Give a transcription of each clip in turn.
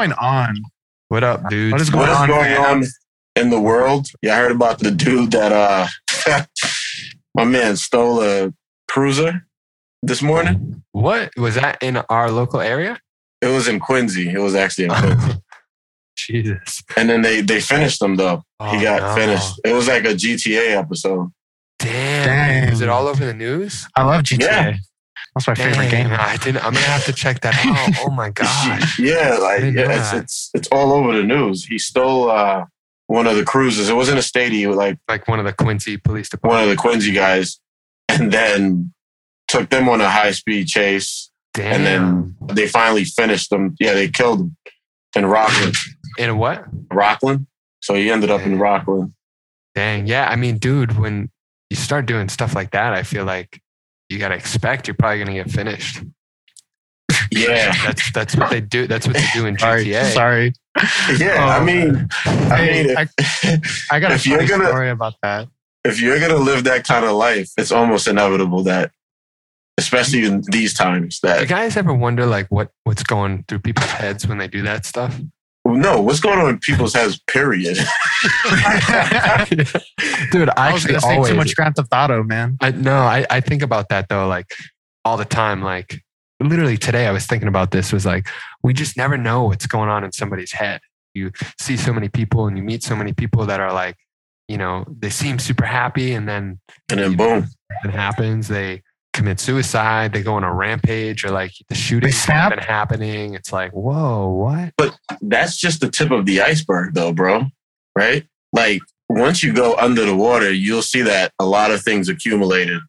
going on? What up, dude? What is going is on? going on in the world? Yeah, I heard about the dude that uh my man stole a cruiser this morning. What was that in our local area? It was in Quincy. It was actually in Quincy. Jesus. and then they they finished him though. Oh, he got no. finished. It was like a GTA episode. Damn. Dang. Is it all over the news? I love GTA. Yeah. That's my favorite Dang, game. I didn't. I'm gonna have to check that out. Oh my god. yeah, like yeah, it's, it's it's all over the news. He stole uh one of the cruises. It was in a stadium, like Like one of the Quincy Police one of the Quincy guys, and then took them on a high speed chase. Damn. And then they finally finished them. Yeah, they killed him in Rockland. in what? Rockland. So he ended up in Rockland. Dang. Yeah. I mean, dude, when you start doing stuff like that, I feel like you gotta expect you're probably gonna get finished. Yeah. That's that's what they do. That's what they do in Sorry, GTA. sorry. Yeah. I Oh. mean, I Hey, mean, I, I got a if you're funny gonna- story about that. if you're gonna live that kind of life, it's almost inevitable that, especially in these times, Do you that guys ever wonder like what what's going through people's heads when they do that stuff? No, what's going on in people's heads? Period. Dude, I I was actually gonna always too much Grand Theft Auto, man. I no, I, I think about that though, like all the time. Like literally today, I was thinking about this. Was like we just never know what's going on in somebody's head. You see so many people, and you meet so many people that are like, you know, they seem super happy, and then and then boom. it happens. They commit suicide. They go on a rampage, or like the shootings snap. have been happening. It's like, whoa, what? But that's just the tip of the iceberg, though, bro. Right? Like once you go under the water, you'll see that a lot of things accumulated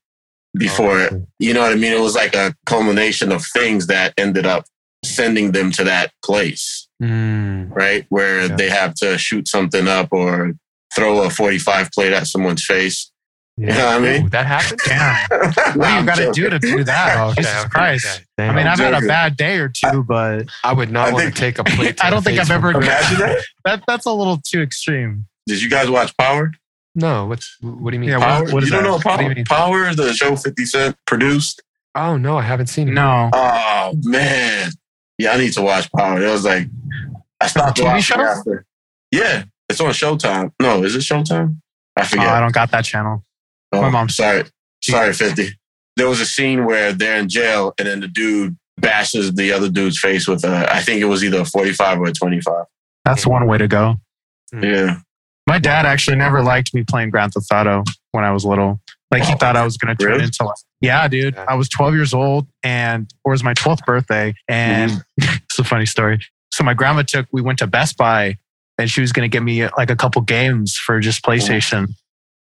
before. Oh, You know what I mean? It was like a culmination of things that ended up sending them to that place, Mm, right? Where Yeah. they have to shoot something up or throw a 45 plate at someone's face. Yeah. know what I mean? Ooh, that happened. Damn. What do you got to do to do that? Oh, okay, Jesus okay, Christ. okay. I Damn. mean, I'm I've had a bad day or two, but I would not I want think- to take a plate. to I don't think I've ever- Imagine that. that that's a little too extreme. Did you guys watch Power? No, what's what do you mean? Yeah, Power? what- what is you don't that? know What do Power? you mean? Power, the show 50 Cent produced. Oh no, I haven't seen it. No. Oh man, yeah, I need to watch Power. It was like I stopped TV watching show? after. Yeah, it's on Showtime. No, is it Showtime? I Oh, forget. I don't got that channel. Oh, my mom's- sorry. Sorry, fifty. There was a scene where they're in jail, and then the dude bashes the other dude's face with a. I think it was either a forty-five or a twenty-five. That's one way to go. Hmm. Yeah, My dad actually never liked me playing Grand Theft Auto when I was little. Like he Oh, thought I was going to turn really? into like, yeah, dude. I was 12 years old and it was my 12th birthday. And mm-hmm. it's a funny story. So my grandma took, we went to Best Buy and she was going to get me like a couple games for just mm-hmm. PlayStation.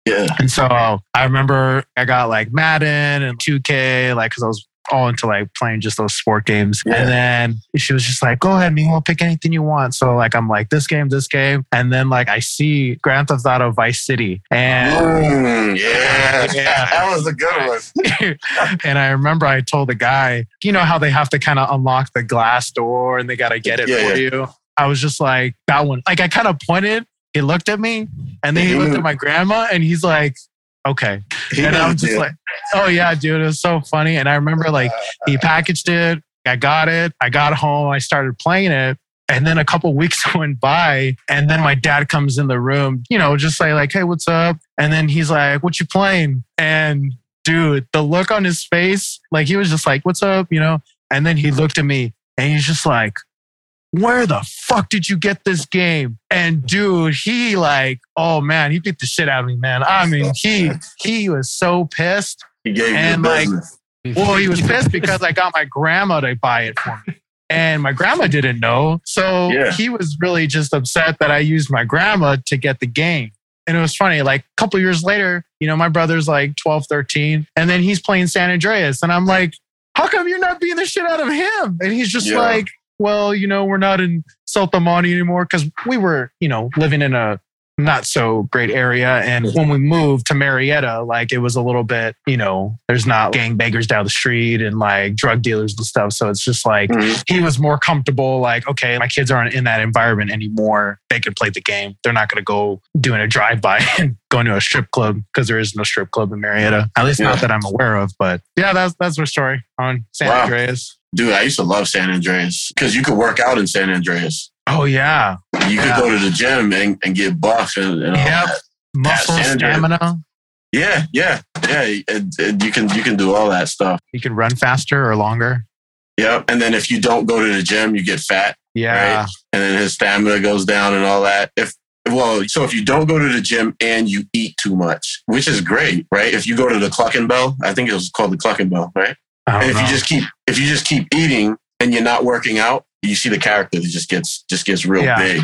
Yeah. And so I remember I got like Madden and 2K, like, cause I was all into like playing just those sport games. Yeah. And then she was just like, go ahead, Meanwhile, pick anything you want. So like, I'm like, this game, this game. And then like, I see Grand Theft Auto Vice City. And, Mm, yeah, Yeah. that was a good one. and I remember I told the guy, you know how they have to kind of unlock the glass door and they got to get it Yeah, for you. I was just like, that one. Like, I kind of pointed, he looked at me, and then he looked at my grandma and he's like, okay. And I'm just like, oh yeah, dude, it was so funny. And I remember like he packaged it, I got it, I got home, I started playing it. And then a couple weeks went by, and then my dad comes in the room, you know, just say like, "Hey, what's up?" And then he's like, "What you playing?" And dude, the look on his face, like he was just like, "What's up?" You know. And then he looked at me, and he's just like, "Where the fuck did you get this game?" And dude, he like, oh man, he beat the shit out of me, man. I mean, he he was so pissed. he gave you and, the like, business. Well, he was pissed because I got my grandma to buy it for me. And my grandma didn't know. So Yeah. he was really just upset that I used my grandma to get the game. And it was funny, like a couple years later, you know, my brother's like 12, 13, and then he's playing San Andreas. And I'm like, how come you're not beating the shit out of him? And he's just Yeah. like, well, you know, we're not in Sultamani anymore because we were, you know, living in a not so great area. And when we moved to Marietta, like it was a little bit, you know, there's not gangbangers down the street and like drug dealers and stuff. So it's just like Mhm. he was more comfortable, like, okay, my kids aren't in that environment anymore. They can play the game. They're not going to go doing a drive by and going to a strip club because there is no strip club in Marietta. At least Yeah. not that I'm aware of. But yeah, that's that's our story on San Wow. Andreas. Dude, I used to love San Andreas because you could work out in San Andreas. Oh yeah, You could go to the gym and, and get buff and, and all Yep. that. muscle stamina. Yeah, yeah, yeah. You can you can do all that stuff. You can run faster or longer. Yep. And then if you don't go to the gym, you get fat. Yeah, and then his stamina goes down and all that. If well, so if you don't go to the gym and you eat too much, which is great, right? If you go to the Clucking Bell, I think it was called the Clucking Bell, right? And if know. you just keep if you just keep eating and you're not working out, you see the character that just gets just gets real Yeah. big,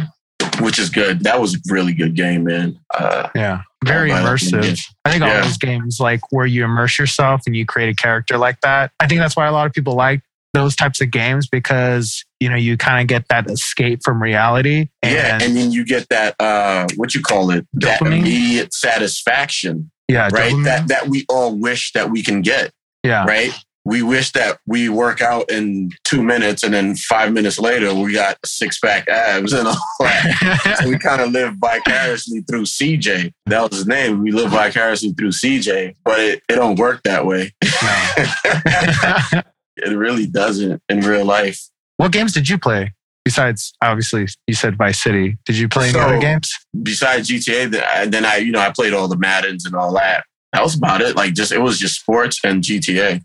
which is good. That was a really good game, man. Uh, yeah, very I'll buy that immersive. I think all Yeah. those games, like where you immerse yourself and you create a character like that, I think that's why a lot of people like those types of games because you know you kind of get that escape from reality. yeah, And, and then you get that uh, what you call it, that immediate satisfaction, yeah, right? dopamine. That that we all wish that we can get. yeah, right? We wish that we work out in two minutes and then five minutes later we got six pack abs and all that. so we kind of live vicariously through CJ. That was his name. We live vicariously through CJ, but it, it don't work that way. No. it really doesn't in real life. what games did you play besides obviously you said Vice City? Did you play any So- other games? Besides GTA, then I, then I, you know, I played all the Maddens and all that. That was about it. Like just, it was just sports and GTA.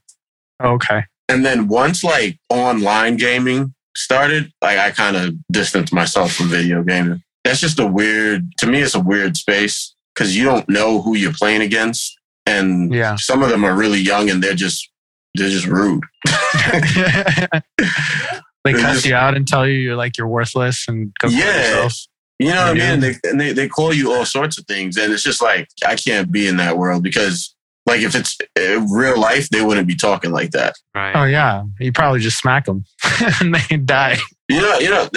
Okay. And then once like online gaming started, like I kind of distanced myself from video gaming. That's just a weird, to me, it's a weird space because you don't know who you're playing against. And Yeah. some of them are really young and they're just, they're just rude. they cuss you out and tell you you're like you're worthless and go Yeah. yourself. You know what I mean? They, and they, they call you all sorts of things. And it's just like, I can't be in that world because like if it's uh, real life, they wouldn't be talking like that. Right. Oh yeah, you probably just smack them and they die. You know, you know,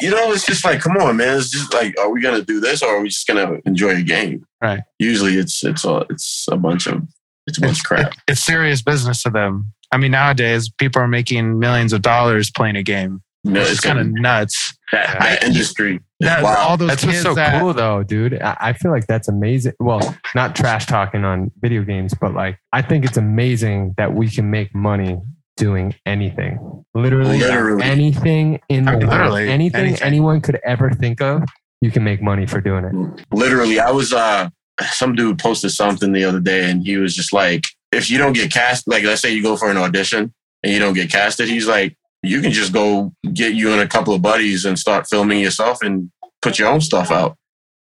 you know, it's just like, come on, man. It's just like, are we gonna do this or are we just gonna enjoy a game? Right. Usually, it's it's a it's a bunch of it's a bunch of crap. It's serious business to them. I mean, nowadays people are making millions of dollars playing a game. No, It's it's kind of nuts. that, that industry. is That, wild. all those That's what's kids so that, cool though, dude. I I feel like that's amazing. Well, not trash talking on video games, but like I think it's amazing that we can make money doing anything. Literally, Literally. anything in the I mean, world. literally anything, anything. anyone could ever think of, you can make money for doing it. Literally, I was uh some dude posted something the other day, and he was just like, if you don't get cast, like let's say you go for an audition and you don't get casted, he's like, you can just go get you and a couple of buddies and start filming yourself and put your own stuff out.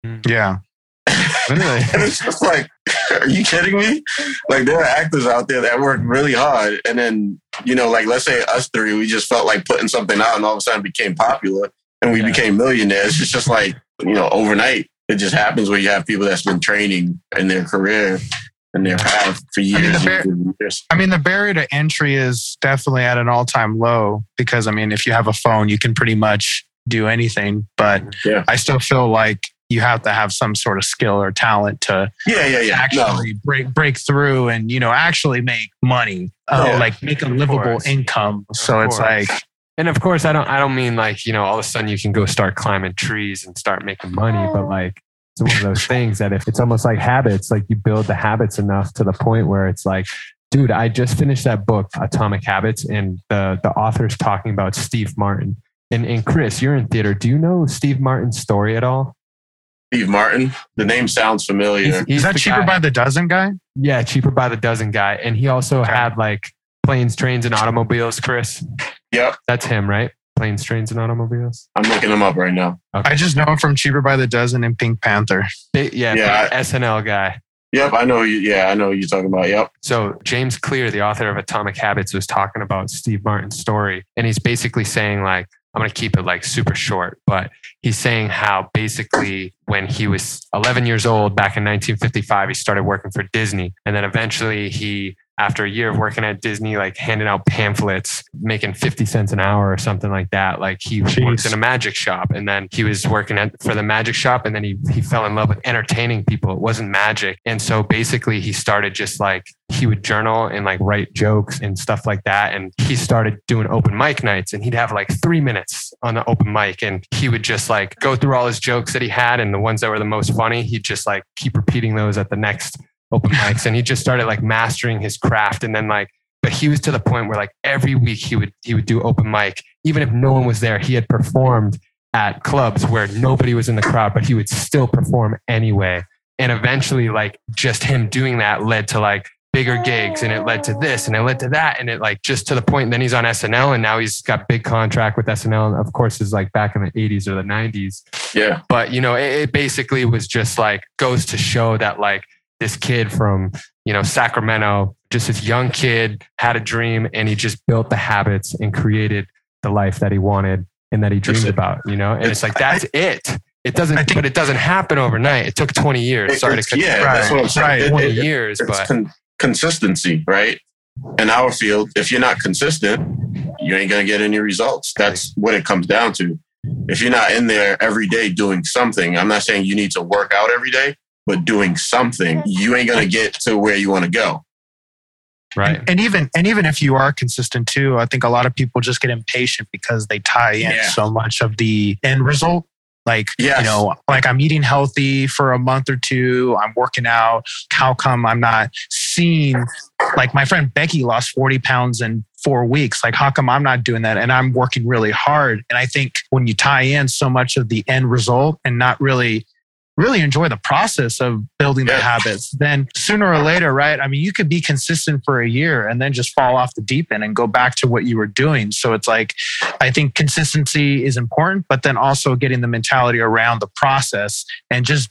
Mm. Yeah, Literally. And it's just like, are you kidding me? Like there are actors out there that work really hard, and then you know, like let's say us three, we just felt like putting something out, and all of a sudden became popular, and we Yeah. became millionaires. It's just like you know, overnight, it just happens where you have people that's been training in their career and their path for years. mean, the and years. I mean the barrier to entry is definitely at an all-time low because I mean if you have a phone, you can pretty much do anything. But Yeah. I still feel like you have to have some sort of skill or talent to Yeah, yeah, yeah. No, actually break break through and you know actually make money, uh, Yeah. like make a livable course. income. So it's like And of course, I don't. I don't mean like you know, all of a sudden you can go start climbing trees and start making money, but like it's one of those things that if it's almost like habits, like you build the habits enough to the point where it's like, dude, I just finished that book, Atomic Habits, and the the author's talking about Steve Martin. And and Chris, you're in theater. Do you know Steve Martin's story at all? Steve Martin. The name sounds familiar. is that cheaper guy- by the dozen guy? Yeah, cheaper by the dozen guy, and he also had like planes, trains, and automobiles. Chris, Yep, that's him, right? Planes, trains, and automobiles. I'm looking him up right now. I just know him from Cheaper by the Dozen and Pink Panther. Big- yeah, Yeah, big SNL guy. Yep, I know you. Yeah, I know who you're talking about. Yep. So James Clear, the author of Atomic Habits, was talking about Steve Martin's story, and he's basically saying like, I'm going to keep it like super short, but he's saying how basically when he was 11 years old back in 1955, he started working for Disney, and then eventually he after a year of working at Disney, like handing out pamphlets, making 50 cents an hour or something like that. Like he Jeez. worked in a magic shop and then he was working at, for the magic shop and then he, he fell in love with entertaining people. It wasn't magic. And so basically he started just like, he would journal and like write jokes and stuff like that. And he started doing open mic nights and he'd have like three minutes on the open mic and he would just like go through all his jokes that he had and the ones that were the most funny, he'd just like keep repeating those at the next open mics and he just started like mastering his craft and then like but he was to the point where like every week he would he would do open mic, even if no one was there. He had performed at clubs where nobody was in the crowd, but he would still perform anyway. And eventually, like just him doing that led to like bigger gigs and it led to this and it led to that and it like just to the point then he's on SNL and now he's got big contract with SNL and of course is like back in the 80s or the 90s Yeah. but you know it, it basically was just like goes to show that like this kid from you know Sacramento just this young kid had a dream and he just built the habits and created the life that he wanted and that he dreamed about you know and it's like that's it it doesn't think- but it doesn't happen overnight it took 20 years It- sorry to cut you yeah, that's what I'm saying. Right. It- 20 it- years it's but con- consistency, right? In our field, if you're not consistent, you ain't gonna get any results. That's what it comes down to. If you're not in there every day doing something, I'm not saying you need to work out every day, but doing something, you ain't gonna get to where you want to go. right And even and even if you are consistent too, I think a lot of people just get impatient because they tie in Yeah. so much of the end result. Like Yes. you know, like I'm eating healthy for a month or two, I'm working out. How come I'm not seeing like my friend Becky lost 40 pounds in four weeks? Like, how come I'm not doing that? And I'm working really hard. And I think when you tie in so much of the end result and not really really enjoy the process of building the habits, then sooner or later, right? I mean, you could be consistent for a year and then just fall off the deep end and go back to what you were doing. So it's like, I think consistency is important, but then also getting the mentality around the process and just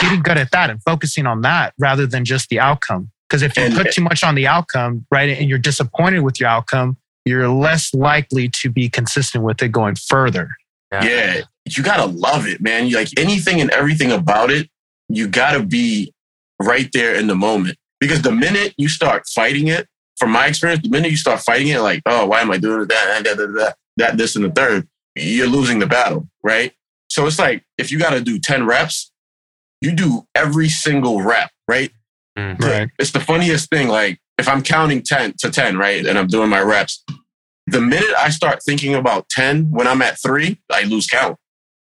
getting good at that and focusing on that rather than just the outcome. Because if you put too much on the outcome, right, and you're disappointed with your outcome, you're less likely to be consistent with it going further. Yeah. Yeah, you gotta love it, man. You like anything and everything about it, you gotta be right there in the moment. Because the minute you start fighting it, from my experience, the minute you start fighting it, like, oh, why am I doing that, that, that, that, that, this, and the third, you're losing the battle, right? So it's like if you gotta do 10 reps, you do every single rep, right? Mm. Right. It's the funniest thing. Like if I'm counting 10 to 10, right? And I'm doing my reps, the minute I start thinking about 10 when I'm at three, I lose count.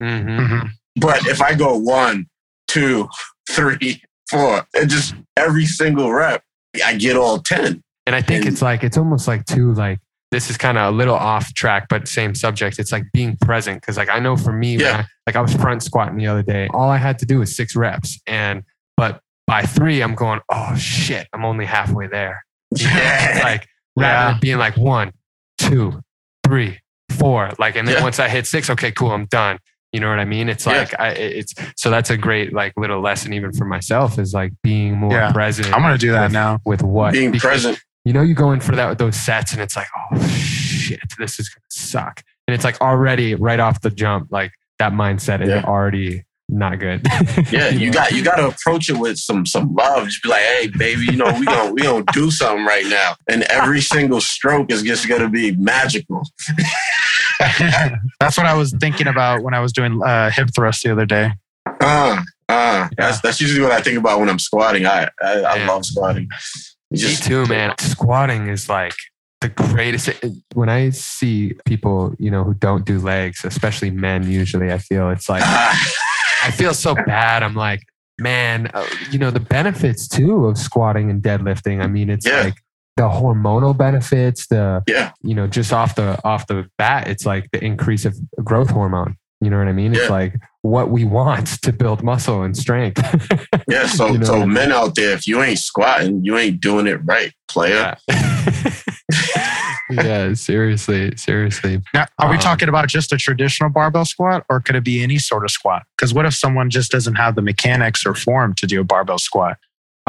Mhm. Mhm. But if I go one, two, three, four, and just every single rep, I get all 10. And I think And- it's like it's almost like too like this is kind of a little off track, but same subject. It's like being present because like I know for me, Yeah. I, like I was front squatting the other day. All I had to do was six reps, and but by three, I'm going, oh shit, I'm only halfway there. It's like rather Yeah. than being like one, two, three, four, like, and then Yeah. once I hit six, okay, cool, I'm done. You know what I mean? It's like I, it's so that's a great like little lesson even for myself is like being more Yeah. present. I'm to do that with, now. with what Being Because present. you know, you go in for that with those sets and it's like, oh shit, this is gonna suck. And it's like already right off the jump, like that mindset is Yeah. already not good. Yeah, you got you got to approach it with some some love. Just be like, "Hey, baby, you know we gonna we gonna do something right now." And every single stroke is just gonna be magical. That's what I was thinking about when I was doing uh, hip thrust the other day. Uh, uh, that's that's usually what I think about when I'm squatting. I I, I love squatting. It's Me just too, man. Squatting is like the greatest. When I see people, you know, who don't do legs, especially men, usually I feel it's like I feel so bad. I'm like, man, uh, you know, the benefits too of squatting and deadlifting. I mean, it's Yeah. like the hormonal benefits, the Yeah. you know, just off the off the bat, it's like the increase of growth hormone. You know what I mean? It's like what we want to build muscle and strength. yeah. So You know so what I mean? men out there, if you ain't squatting, you ain't doing it right, player. yeah. yeah, seriously, seriously. Now, are we Um, talking about just a traditional barbell squat or could it be any sort of squat? Because what if someone just doesn't have the mechanics or form to do a barbell squat?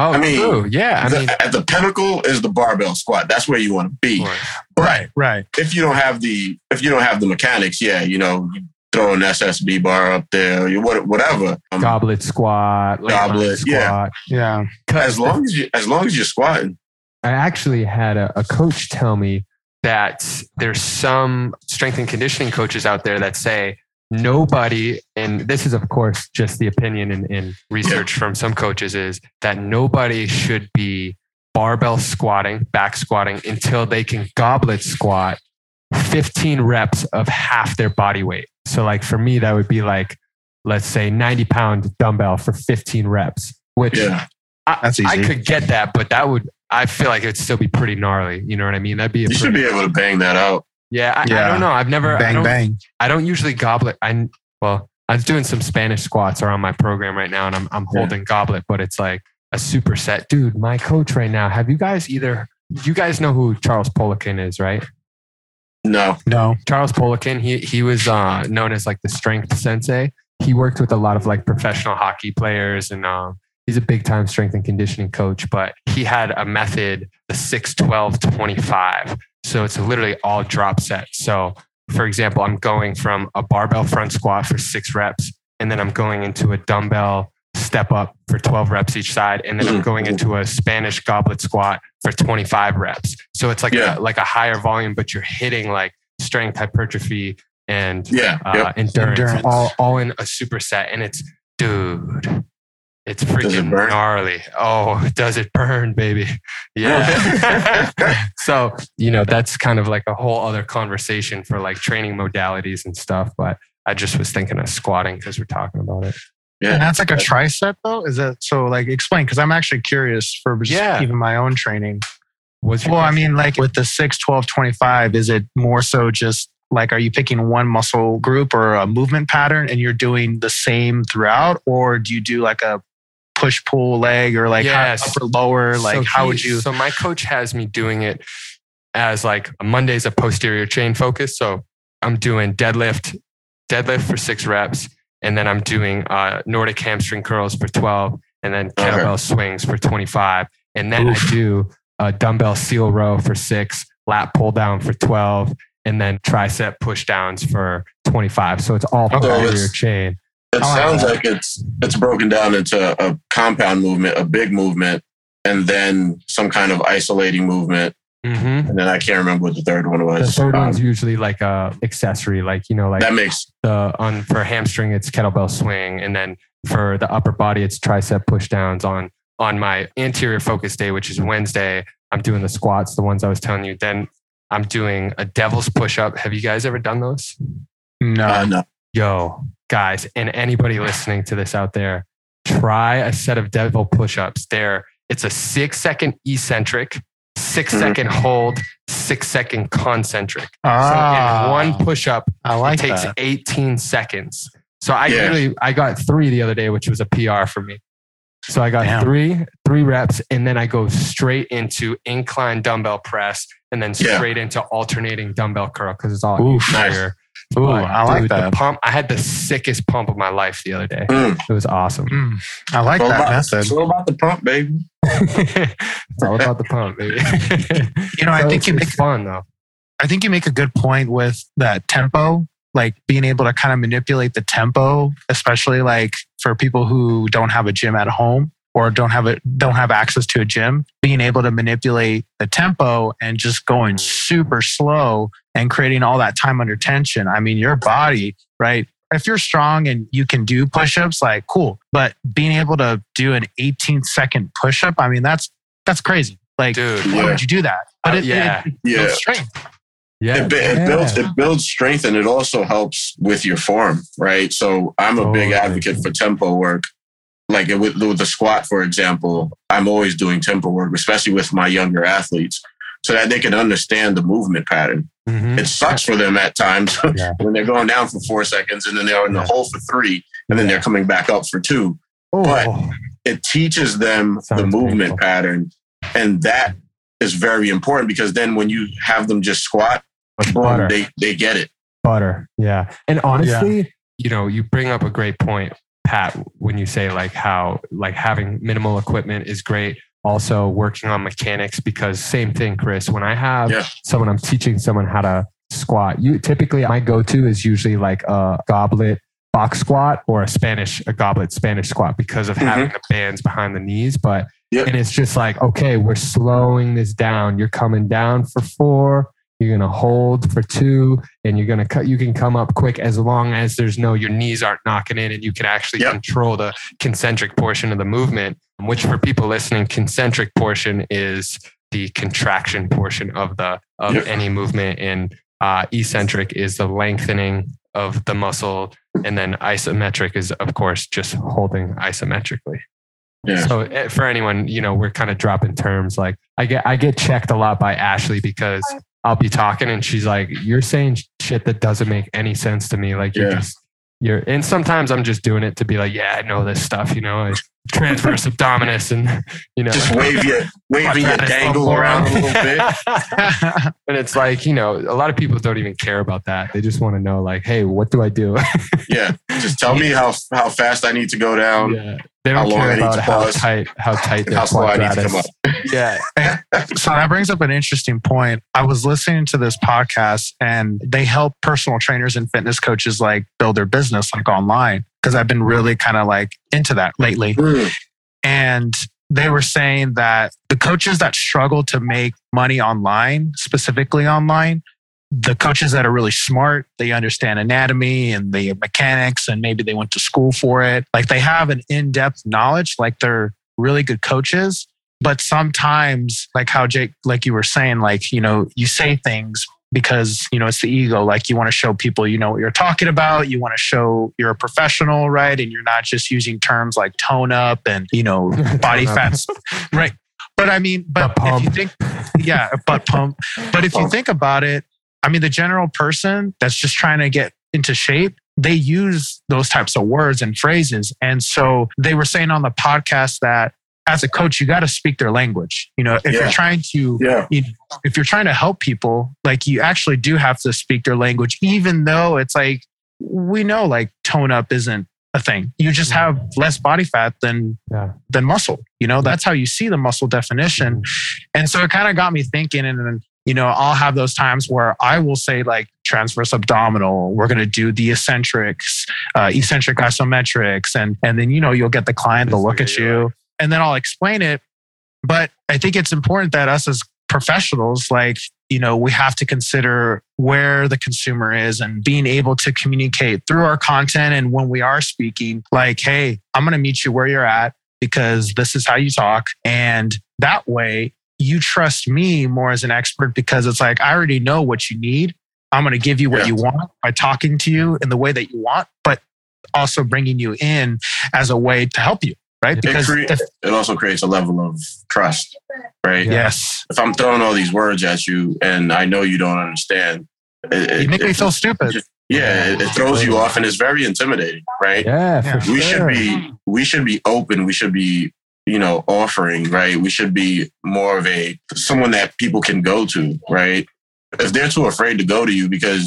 Oh, I mean, true. Yeah, I The- mean, at the pinnacle is the barbell squat. That's where you want to be. Right. But Right. if you don't have the if you don't have the mechanics, yeah, you know, you throw an SSB bar up there, you whatever. Um, goblet squat, Goblet, yeah. squat. Yeah. as long as you as long as you're squatting. I actually had a, a coach tell me that there's some strength and conditioning coaches out there that say nobody, and this is of course just the opinion and, and research from some coaches, is that nobody should be barbell squatting, back squatting until they can goblet squat 15 reps of half their body weight. So like for me, that would be like, let's say 90 pound dumbbell for 15 reps, which Yeah. I, I could get that, but that would I feel like it'd still be pretty gnarly. You know what I mean? That'd be a You should be able to bang that out. Yeah, I, I don't know. I've never I bang don't, bang. I don't usually goblet. I well, I was doing some Spanish squats around my program right now, and I'm I'm Yeah. holding goblet, but it's like a superset, dude. My coach right now. Have you guys either? You guys know who Charles Poliquin is, right? No. No. Charles Poliquin. He he was uh, known as like the strength sensei. He worked with a lot of like professional hockey players, and um, he's a big time strength and conditioning coach. But he had a method, the 6, 12, 25. So it's literally all drop sets. So for example, I'm going from a barbell front squat for six reps, and then I'm going into a dumbbell step up for 12 reps each side, and then I'm Mhm. going into a Spanish goblet squat for 25 reps. So it's like Yeah. a, like a higher volume, but you're hitting like strength hypertrophy and Yeah. uh, yep. endurance, Endurance. all all in a superset, and it's dude. It's freaking burn? gnarly. Oh, does it burn, baby? Yeah. so, you know, that's kind of like a whole other conversation for like training modalities and stuff. But I just was thinking of squatting because we're talking about it. Yeah. And that's like a tricep though? Is that so like explain? Because I'm actually curious for just Yeah. even my own training. What's your Well, I mean, like with the 6, 12, 25, is it more so just like, are you picking one muscle group or a movement pattern and you're doing the same throughout? Or do you do like a push pull leg or like Yes. upper lower? Like, So how he- would you? So my coach has me doing it as like Monday's a posterior chain focus. So I'm doing deadlift, deadlift for six reps, and then I'm doing uh, Nordic hamstring curls for 12, and then Okay. kettlebell swings for 25, and then Oof. I do a dumbbell seal row for six, lat pull down for 12, and then tricep push downs for 25. So it's all Okay. posterior it's- chain. It I like sounds like it's it's broken down into a compound movement, a big movement, and then some kind of isolating movement. Mm-hmm. And then I can't remember what the third one was. The third Um, one's usually like a accessory, like you know, like that makes the on for hamstring it's kettlebell swing and then for the upper body it's tricep push downs on on my anterior focus day which is wednesday i'm doing the squats the ones i was telling you then i'm doing a devil's push up have you guys ever done those no. uh, no. yo guys and anybody listening to this out there try a set of devil push-ups there it's a six second eccentric six Mhm. hold six second concentric Ah, so in one push-up I like it takes that. 18 seconds. So I Yeah. literally I got three the other day, which was a PR for me. So I got Damn. three, three reps, and then I go straight into incline dumbbell press and then Yeah. straight into alternating dumbbell curl because it's all Oof. Nice. Here. Ooh, But, I like dude, that. The pump, I had the sickest pump of my life the other day. Mm. It was awesome. Mm, I like It's that about- method. It's all about the pump, baby. it's all about the pump, baby. You know, I think you make fun though. I think you make a good point with that tempo, like being able to kind of manipulate the tempo, especially like for people who don't have a gym at home or don't have a don't have access to a gym, being able to manipulate the tempo and just going super slow and creating all that time under tension. I mean, your body, right? If you're strong and you can do push-ups, like cool. But being able to do an 18 second push-up, I mean, that's that's crazy. Like, Dude. why Yeah. would you do that? But Uh, yeah. it, it Yeah. builds strength. Yeah. It, it builds it builds strength and it also helps with your form, right? So I'm a big advocate for tempo work. Like with, with the squat, for example, I'm always doing tempo work, especially with my younger athletes, so that they can understand the movement pattern. Mhm. It sucks for them at times Yeah. when they're going down for four seconds and then they're in the Yeah. hole for three and then they're coming back up for two. but- Oh. It teaches them the movement painful. pattern. And that is very important because then when you have them just squat, boom, they, they get it. butter. Yeah. And honestly, you know, you bring up a great point, Pat, when you say like how like having minimal equipment is great. Also working on mechanics because same thing, Chris. When I have Yeah. someone, I'm teaching someone how to squat. You typically my go-to is usually like a goblet box squat or a Spanish, a goblet Spanish squat because of having mm-hmm. the bands behind the knees. But Yep. and it's just like, okay, we're slowing this down. You're coming down for four. You're gonna hold for two, and you're gonna cut. You can come up quick as long as there's no your knees aren't knocking in, and you can actually Yep. control the concentric portion of the movement. Which for people listening, concentric portion is the contraction portion of the of Yep. any movement, and uh, eccentric is the lengthening of the muscle, and then isometric is of course just holding isometrically. Yeah. So eh, for anyone, you know, we're kind of dropping terms. Like I get I get checked a lot by Ashley because I'll be talking and she's like, "You're saying shit that doesn't make any sense to me. Like you're Yeah. just you're." And sometimes I'm just doing it to be like, "Yeah, I know this stuff." You know, I transverse abdominis and you know, Just wave your waving your dangle lumborum. around a little bit. and it's like you know, a lot of people don't even care about that. They just want to know, like, "Hey, what do I do?" Yeah, just tell me how how fast I need to go down, yeah, they How don't long care I need about to how pause. tight how tight their how slow I need to come up. Yeah, so that brings up an interesting point. I was listening to this podcast and they help personal trainers and fitness coaches like build their business like online because I've been really kind of like into that lately. Mm, And they were saying that the coaches that struggle to make money online, specifically online, the coaches that are really smart, they understand anatomy and the mechanics, and maybe they went to school for it. Like they have an in depth knowledge, like they're really good coaches. But sometimes, like how Jake, like you were saying, like, you know, you say things because, you know, it's the ego. Like you want to show people you know what you're talking about. You want to show you're a professional, right? And you're not just using terms like tone up and, you know, body fats. Right. But I mean, but if you think, yeah, butt pump. But if you think about it, I mean, the general person that's just trying to get into shape, they use those types of words and phrases. And so they were saying on the podcast that as a coach, you got to speak their language. You know, if Yeah. you're trying to, Yeah, you, if you're trying to help people, like you actually do have to speak their language, even though it's like, we know like tone up isn't a thing. You just have less body fat than yeah. than muscle. You know, that's how you see the muscle definition. And so it kind of got me thinking. And then, you know, I'll have those times where I will say like transverse abdominal. We're going to do the eccentrics, uh, eccentric isometrics, and and then you know you'll get the client. They'll look look at at you you, and then I'll explain it. But I think it's important that us as professionals, like you know, we have to consider where the consumer is and being able to communicate through our content. And when we are speaking, like, hey, I'm going to meet you where you're at because this is how you talk. And that way you trust me more as an expert because it's like, I already know what you need. I'm going to give you what Yeah. you want by talking to you in the way that you want, but also bringing you in as a way to help you. Right. it, Because crea- if, it also creates a level of trust, right? Yes, If I'm throwing all these words at you and I know you don't understand, it, you make it- me it- feel stupid. yeah, it, it throws you off and it's very intimidating, right? Yeah, Yeah. for we sure. should be we should be open we should be you know offering right we should be more of a someone that people can go to right if they're too afraid to go to you because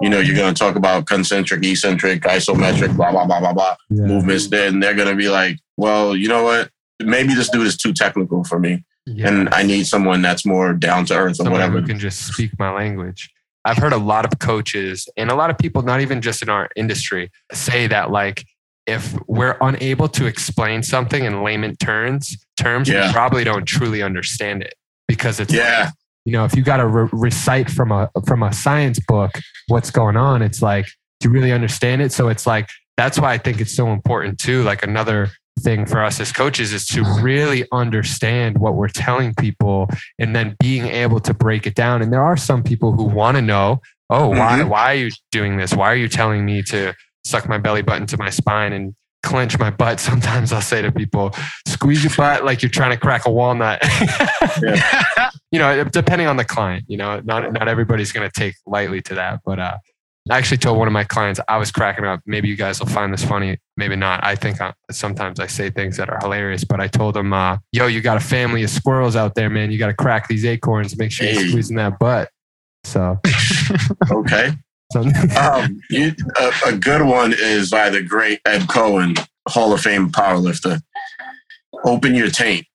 you know you're going to talk about concentric eccentric isometric blah blah blah blah blah Yeah. movements then they're going to be like well you know what maybe this dude is too technical for me Yeah. and i need someone that's more down to earth or someone whatever who can just speak my language. I've heard a lot of coaches and a lot of people, not even just in our industry, say that like if we're unable to explain something in layman terms, terms, Yeah. we probably don't truly understand it because it's like, yeah you know if you got to re- recite from a from a science book what's going on it's like do you really understand it? So it's like that's why i think it's so important too like another thing for us as coaches is to really understand what we're telling people and then being able to break it down. And there are some people who want to know oh why Mhm. why are you doing this? Why are you telling me to suck my belly button to my spine and clench my butt sometimes i'll say to people squeeze your butt like you're trying to crack a walnut you know, depending on the client, you know, not not everybody's going to take lightly to that. But uh, I actually told one of my clients I was cracking up. Maybe you guys will find this funny, maybe not. I think I, sometimes I say things that are hilarious. But I told him, uh, "Yo, you got a family of squirrels out there, man. You got to crack these acorns. Make sure you're squeezing that butt." So, okay so um, you, a, a good one is by the great Ed Coan, Hall of Fame powerlifter. Open your taint.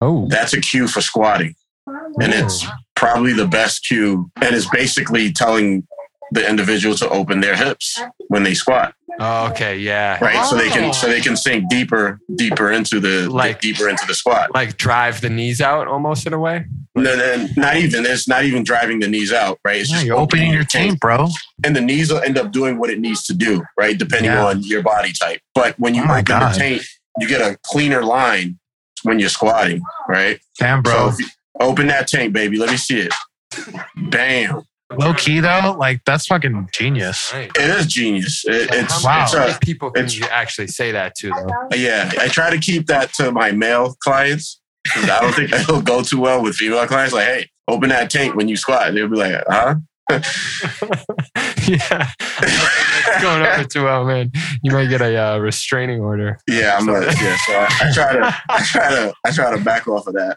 oh, That's a cue for squatting. And it's probably the best cue. And it's basically telling the individual to open their hips when they squat. oh, okay, yeah, Right. So they can so they can sink deeper, deeper into the Like- deeper into the squat. like drive the knees out almost in a way. No, no, not even it's not even driving the knees out, right? It's Yeah, just you're opening your taint, bro. and the knees will end up doing what it needs to do, right? Depending Yeah. on your body type. But when you Oh open God. the taint, you get a cleaner line when you're squatting, right? Damn, So bro. if you open that taint, baby. Let me see it. Bam! Low key though, like that's fucking genius. Right. It is genius. It, Like, it's, how wow. it's many a, people can it's- you actually say that to though? yeah. I try to keep that to my male clients. I don't think it'll go too well with female clients. Like, hey, open that taint when you squat. They'll be like, huh? yeah. It's going over too well, man. You might get a uh, restraining order. Yeah, I'm like, yeah. So I, I try to, I try to, I try to back off of that.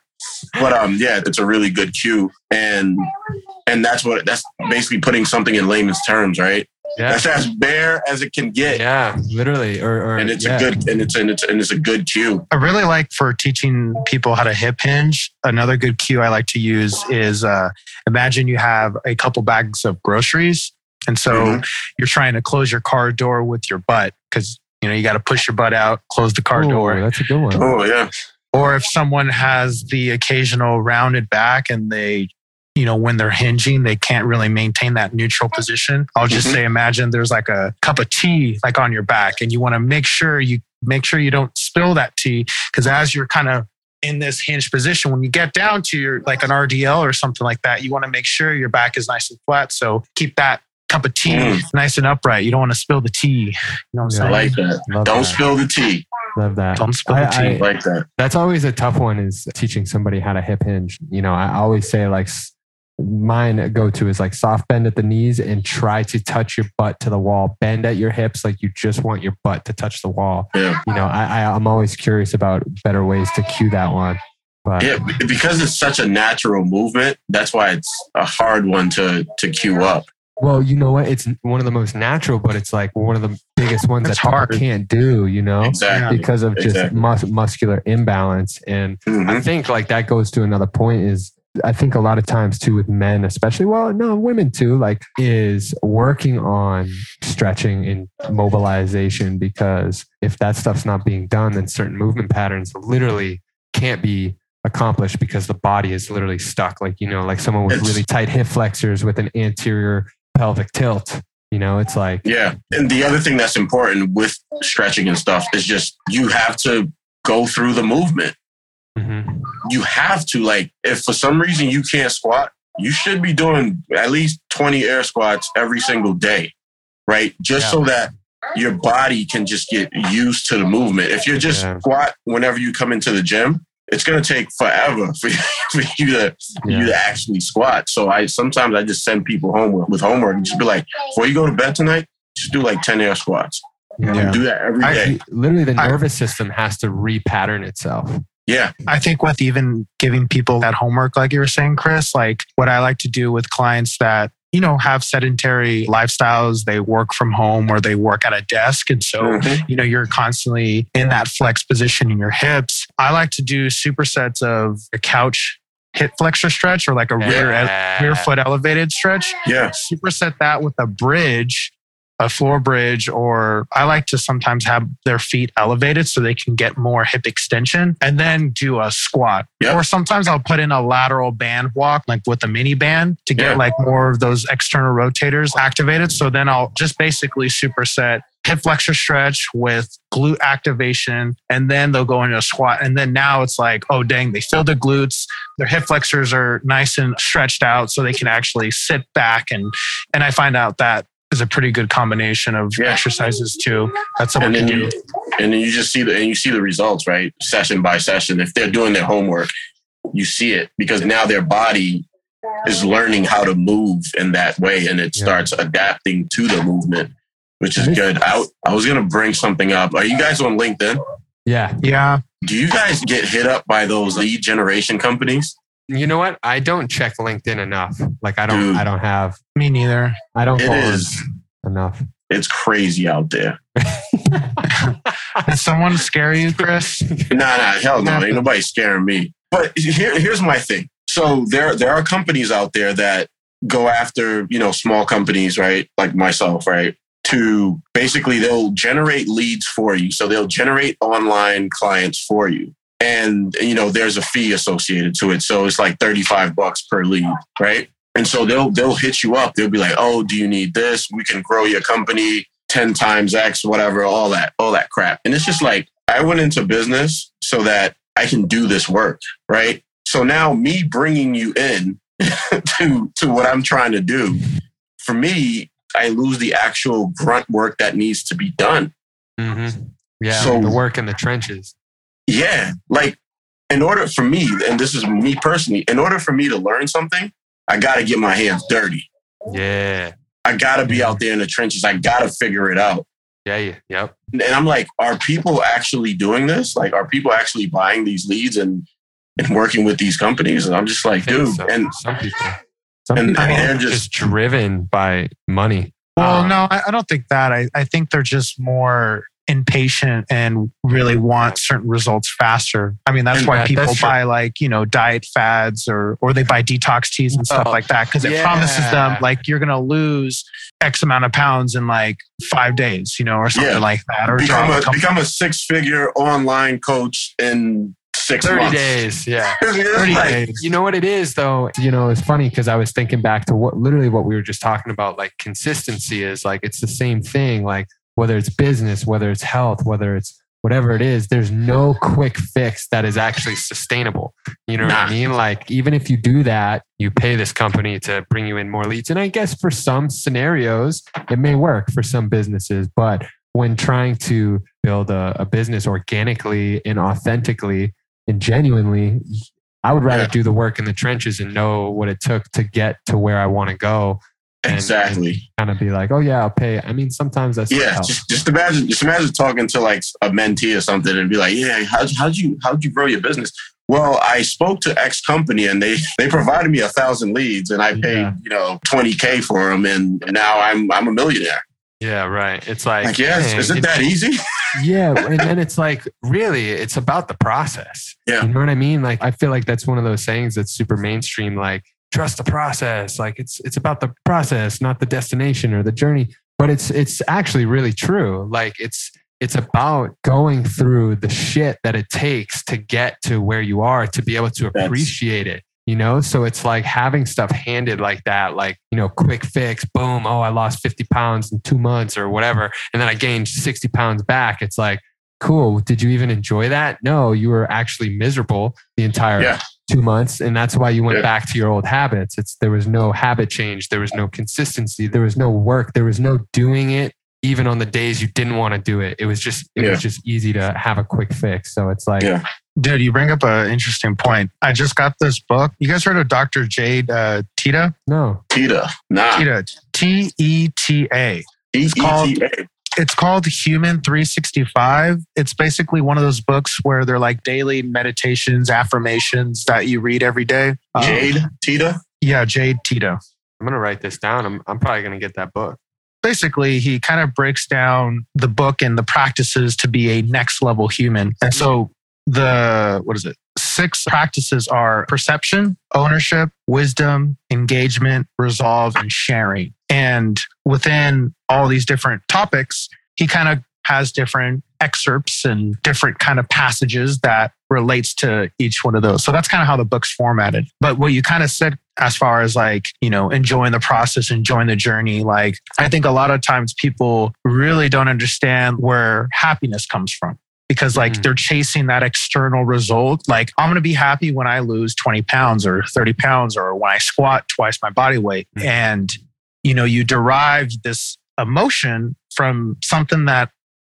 But um, yeah, it's a really good cue, and and that's what that's basically putting something in layman's terms, right? Yeah. That's as bare as it can get, Yeah, literally. Or, or and it's yeah. a good, and it's and it's and it's a good cue. I really like for teaching people how to hip hinge. Another good cue I like to use is uh, imagine you have a couple bags of groceries, and so Mhm. you're trying to close your car door with your butt because you know you got to push your butt out, close the car Ooh, door. That's a good one. Oh yeah, Or if someone has the occasional rounded back and they, you know, when they're hinging, they can't really maintain that neutral position. I'll just Mhm. say, imagine there's like a cup of tea like on your back, and you want to make sure you make sure you don't spill that tea because as you're kind of in this hinge position, when you get down to your like an RDL or something like that, you want to make sure your back is nice and flat. So keep that cup of tea Mm. nice and upright. You don't want to spill the tea. You know what I'm Yeah. I saying? like that. Love Don't that. spill the tea. Love that. don't spill the I- tea. I- Like that. That's always a tough one is teaching somebody how to hip hinge. You know, I always say like s- mine go to is like soft bend at the knees and try to touch your butt to the wall. Bend at your hips like you just want your butt to touch the wall. Yeah. You know, I, I I'm always curious about better ways to cue that one. But Yeah, because it's such a natural movement. That's why it's a hard one to to cue up. well, you know what? It's one of the most natural, but it's like one of the biggest ones It's that people can't do. You know, Exactly. because of just Exactly. mus- muscular imbalance and I Mhm. think like that goes to another point is I think a lot of times too with men, especially well, no, women too, like is working on stretching and mobilization because if that stuff's not being done, then certain movement patterns literally can't be accomplished because the body is literally stuck. Like, you know, like someone with really tight hip flexors with an anterior pelvic tilt. You know, it's like Yeah. And the other thing that's important with stretching and stuff is just you have to go through the movement. Mhm. You have to like if for some reason you can't squat, you should be doing at least 20 air squats every single day. Right? Just Yeah. so that your body can just get used to the movement. If you're just Yeah. squat whenever you come into the gym, it's gonna take forever for you, for you to for you to actually squat. So I sometimes I just send people home with, with homework and just be like, before you go to bed tonight, just do like 10 air squats. Yeah. Do that every I- literally the I- nervous system has to repattern itself. Yeah. I think with even giving people that homework, like you were saying, Chris, like what I like to do with clients that, you know, have sedentary lifestyles, they work from home or they work at a desk. And so, Mhm. you know, you're constantly in that flex position in your hips. I like to do supersets of a couch hip flexor stretch or like a rear, rear foot elevated stretch. Yeah. Superset that with a bridge. A floor bridge, or I like to sometimes have their feet elevated so they can get more hip extension and then do a squat. Yep. Or sometimes I'll put in a lateral band walk, like with a mini band to get Yeah. like more of those external rotators activated. So then I'll just basically superset hip flexor stretch with glute activation, and then they'll go into a squat. And then now it's like, oh, dang, they feel the glutes. Their hip flexors are nice and stretched out so they can actually sit back. And, and I find out that is a pretty good combination of Yeah. exercises too. That's something And then to you do. and then you just see the and you see the results, right? Session by session. If they're doing their homework, you see it because now their body is learning how to move in that way and it Yeah. starts adapting to the movement, which is good. I, I was gonna bring something up. Are you guys on LinkedIn? Yeah. Yeah. Do you guys get hit up by those lead generation companies? You know what? I don't check LinkedIn enough. Like I don't Dude. I don't have Me neither. I don't It follow is. enough. It's crazy out there. Did someone scare you, Chris? Nah, nah, hell no, ain't nobody scaring me. But here, here's my thing. So there, there are companies out there that go after, you know, small companies, right? Like myself, right? To basically, they'll generate leads for you. So they'll generate online clients for you. And, you know, there's a fee associated to it. So it's like 35 bucks per lead, right? And so they'll, they'll hit you up. They'll be like, oh, do you need this? We can grow your company 10 times X, whatever, all that, all that crap. And it's just like, I went into business so that I can do this work, right? So now me bringing you in to to what I'm trying to do, for me, I lose the actual grunt work that needs to be done. Mm-hmm. Yeah. So- the work in the trenches. Yeah, like in order for me, and this is me personally, in order for me to learn something, I got to get my hands dirty. Yeah. I got to be out there in the trenches. I got to figure it out. Yeah. yeah, Yep. And I'm like, are people actually doing this? Like, are people actually buying these leads and and working with these companies? And I'm just like, dude. so. And some people. Some and- people and they're are just, just- driven by money. Well, Um, no, I, I don't think that. I, I think they're just more impatient and really want certain results faster. I mean, that's And why that- people that's buy like, you know, diet fads or or they buy detox teas and stuff Oh, like that because it yeah. promises them like you're gonna lose X amount of pounds in like five days, you know, or something Yeah. like that. Or become a become a six figure online coach in six 30 months. days. Yeah. 30 Like, days. You know what it is though? You know, it's funny because I was thinking back to what literally what we were just talking about, like consistency is like it's the same thing. Like whether it's business, whether it's health, whether it's whatever it is, there's no quick fix that is actually sustainable. You know what Nah. I mean? Like even if you do that, you pay this company to bring you in more leads. And I guess for some scenarios, it may work for some businesses, but when trying to build a, a business organically and authentically and genuinely, I would rather Yeah. do the work in the trenches and know what it took to get to where I want to go. And- exactly. Kind of be like, oh yeah, I'll pay. I mean, sometimes that's Yeah, just, just imagine, just imagine talking to like a mentee or something and be like, "Yeah, how'd, how'd you how'd you grow your business?" Well, I spoke to X company and they they provided me a thousand leads and I paid Yeah. you know twenty k for them and now I'm I'm a millionaire. yeah, right. It's like, Like, yes, is it it- that easy? yeah and then it's like really it's about the process Yeah. you know what i mean like i feel like that's one of those sayings that's super mainstream like trust the process. Like it's it's about the process not the destination or the journey. But it's it's actually really true. Like it's it's about going through the shit that it takes to get to where you are to be able to That's- appreciate it you know? So it's like having stuff handed like that like you know quick fix boom oh i lost 50 pounds in two months or whatever and then i gained 60 pounds back. It's like cool. Did you even enjoy that? No you were actually miserable the entire Yeah. Two months and that's why you went Yeah. back to your old habits it's there was no habit change there was no consistency there was no work there was no doing it even on the days you didn't want to do it it was just it Yeah. was just easy to have a quick fix so it's like Yeah. Dude, you bring up an interesting point. I just got this book. You guys heard of Dr. Jade uh, Tita? no Tita, nah, Tita, T E T A. it's called- It's called Human 365. It's basically one of those books where they're like daily meditations, affirmations that you read every day. Um, Jade Teta. yeah, Jade Tito. i'm gonna write this down i'm, I'm probably gonna get that book basically he kind of breaks down the book and the practices to be a next level human and so the what is it six practices are perception ownership wisdom engagement resolve and sharing and within all these different topics he kind of has different excerpts and different kind of passages that relates to each one of those so that's kind of how the book's formatted but what you kind of said as far as like you know enjoying the process enjoying the journey like i think a lot of times people really don't understand where happiness comes from because like Mhm. they're chasing that external result like i'm going to be happy when i lose 20 pounds or 30 pounds or when i squat twice my body weight Mhm. and you know you derive this emotion from something that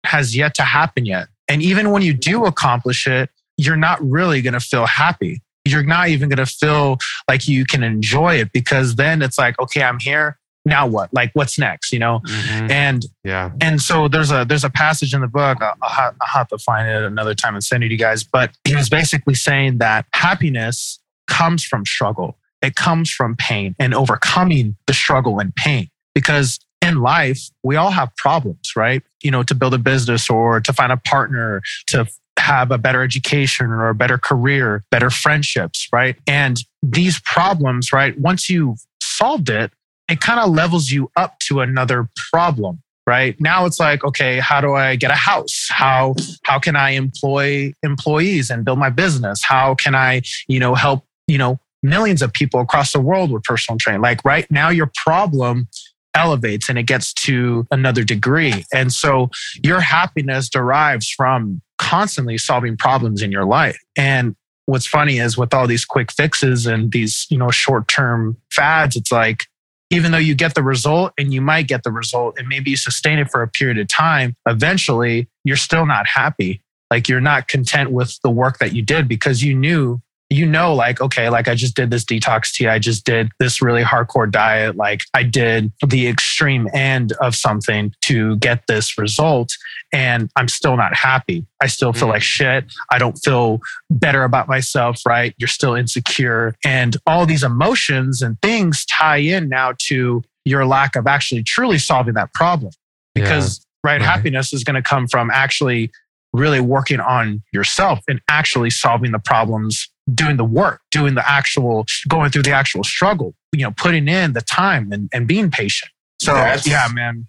has yet to happen yet. And even when you do accomplish it you're not really going to feel happy. You're not even going to feel like you can enjoy it because then it's like okay i'm here. Now what? Like what's next you know? Mm-hmm. And yeah. and so there's a there's a passage in the book I'll, I'll, I'll have to find it another time and send it to you guys but he was basically saying that happiness comes from struggle it comes from pain and overcoming the struggle and pain. Because in life we all have problems right? You know to build a business or to find a partner to have a better education or a better career better friendships right? And these problems right once you've solved it it kind of levels you up to another problem right? Now it's like okay how do i get a house? How how can i employ employees and build my business? How can i you know help you know millions of people across the world with personal training. Like right now your problem elevates and it gets to another degree. And so your happiness derives from constantly solving problems in your life. And what's funny is with all these quick fixes and these you know short term fads it's like even though you get the result and you might get the result and maybe you sustain it for a period of time eventually you're still not happy. Like you're not content with the work that you did because you knew you know, like, okay, like I just did this detox tea. I just did this really hardcore diet. Like I did the extreme end of something to get this result. And I'm still not happy. I still feel mm. like shit. I don't feel better about myself, right? You're still insecure. And all these emotions and things tie in now to your lack of actually truly solving that problem. Because, yeah. right, right, happiness is going to come from actually really working on yourself and actually solving the problems doing the work, doing the actual, going through the actual struggle, you know, putting in the time and, and being patient. So, that's, yeah, man.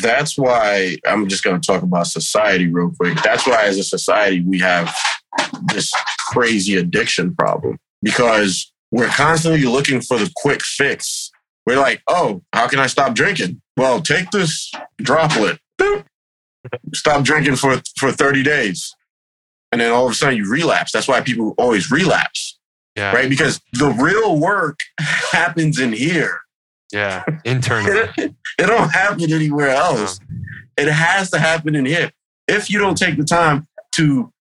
That's why I'm just going to talk about society real quick. That's why, as a society, we have this crazy addiction problem because we're constantly looking for the quick fix. We're like, oh, how can I stop drinking? Well, take this droplet. Stop drinking for, for 30 days and then all of a sudden you relapse. That's why people always relapse. Yeah. Right? Because the real work happens in here. Yeah. Internally. it, it don't happen anywhere else. It has to happen in here. If you don't take the time to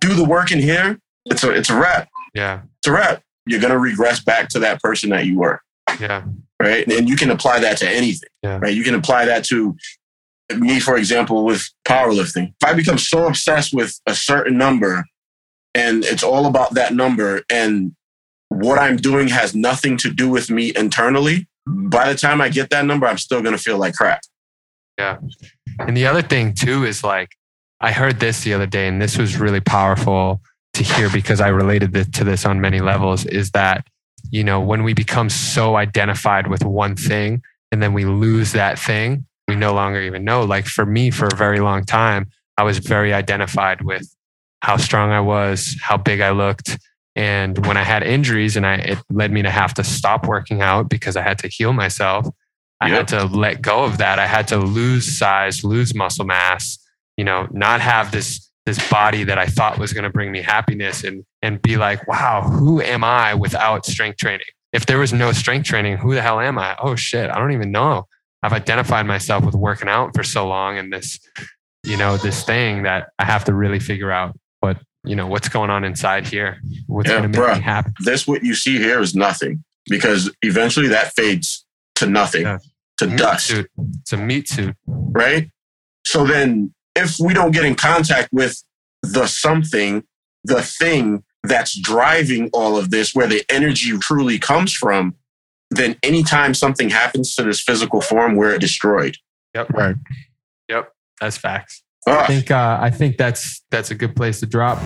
do the work in here, it's a it's a wrap. Yeah. It's a wrap. You're gonna regress back to that person that you were. Yeah. Right. And you can apply that to anything. Yeah. Right. You can apply that to me, for example, with powerlifting, if I become so obsessed with a certain number and it's all about that number and what I'm doing has nothing to do with me internally, by the time I get that number, I'm still going to feel like crap. Yeah. And the other thing too is like, I heard this the other day, and this was really powerful to hear because I related to this on many levels is that, you know, when we become so identified with one thing and then we lose that thing, we no longer even know. Like for me, for a very long time, I was very identified with how strong I was, how big I looked. And when I had injuries and I, it led me to have to stop working out because I had to heal myself. I yep. had to let go of that. I had to lose size, lose muscle mass, you know, not have this, this body that I thought was going to bring me happiness and, and be like, wow, who am I without strength training? If there was no strength training, who the hell am I? Oh shit, I don't even know. I've identified myself with working out for so long and this, you know, this thing that I have to really figure out what, you know, what's going on inside here. What's yeah, going to make me happy. This, what you see here is nothing because eventually that fades to nothing, yeah. to meat dust. Suit. It's a meat suit. Right. So then if we don't get in contact with the something, the thing that's driving all of this, where the energy truly comes from, then anytime something happens to this physical form, we're destroyed. Yep. Right. Yep. That's facts. I think uh, I think that's that's a good place to drop.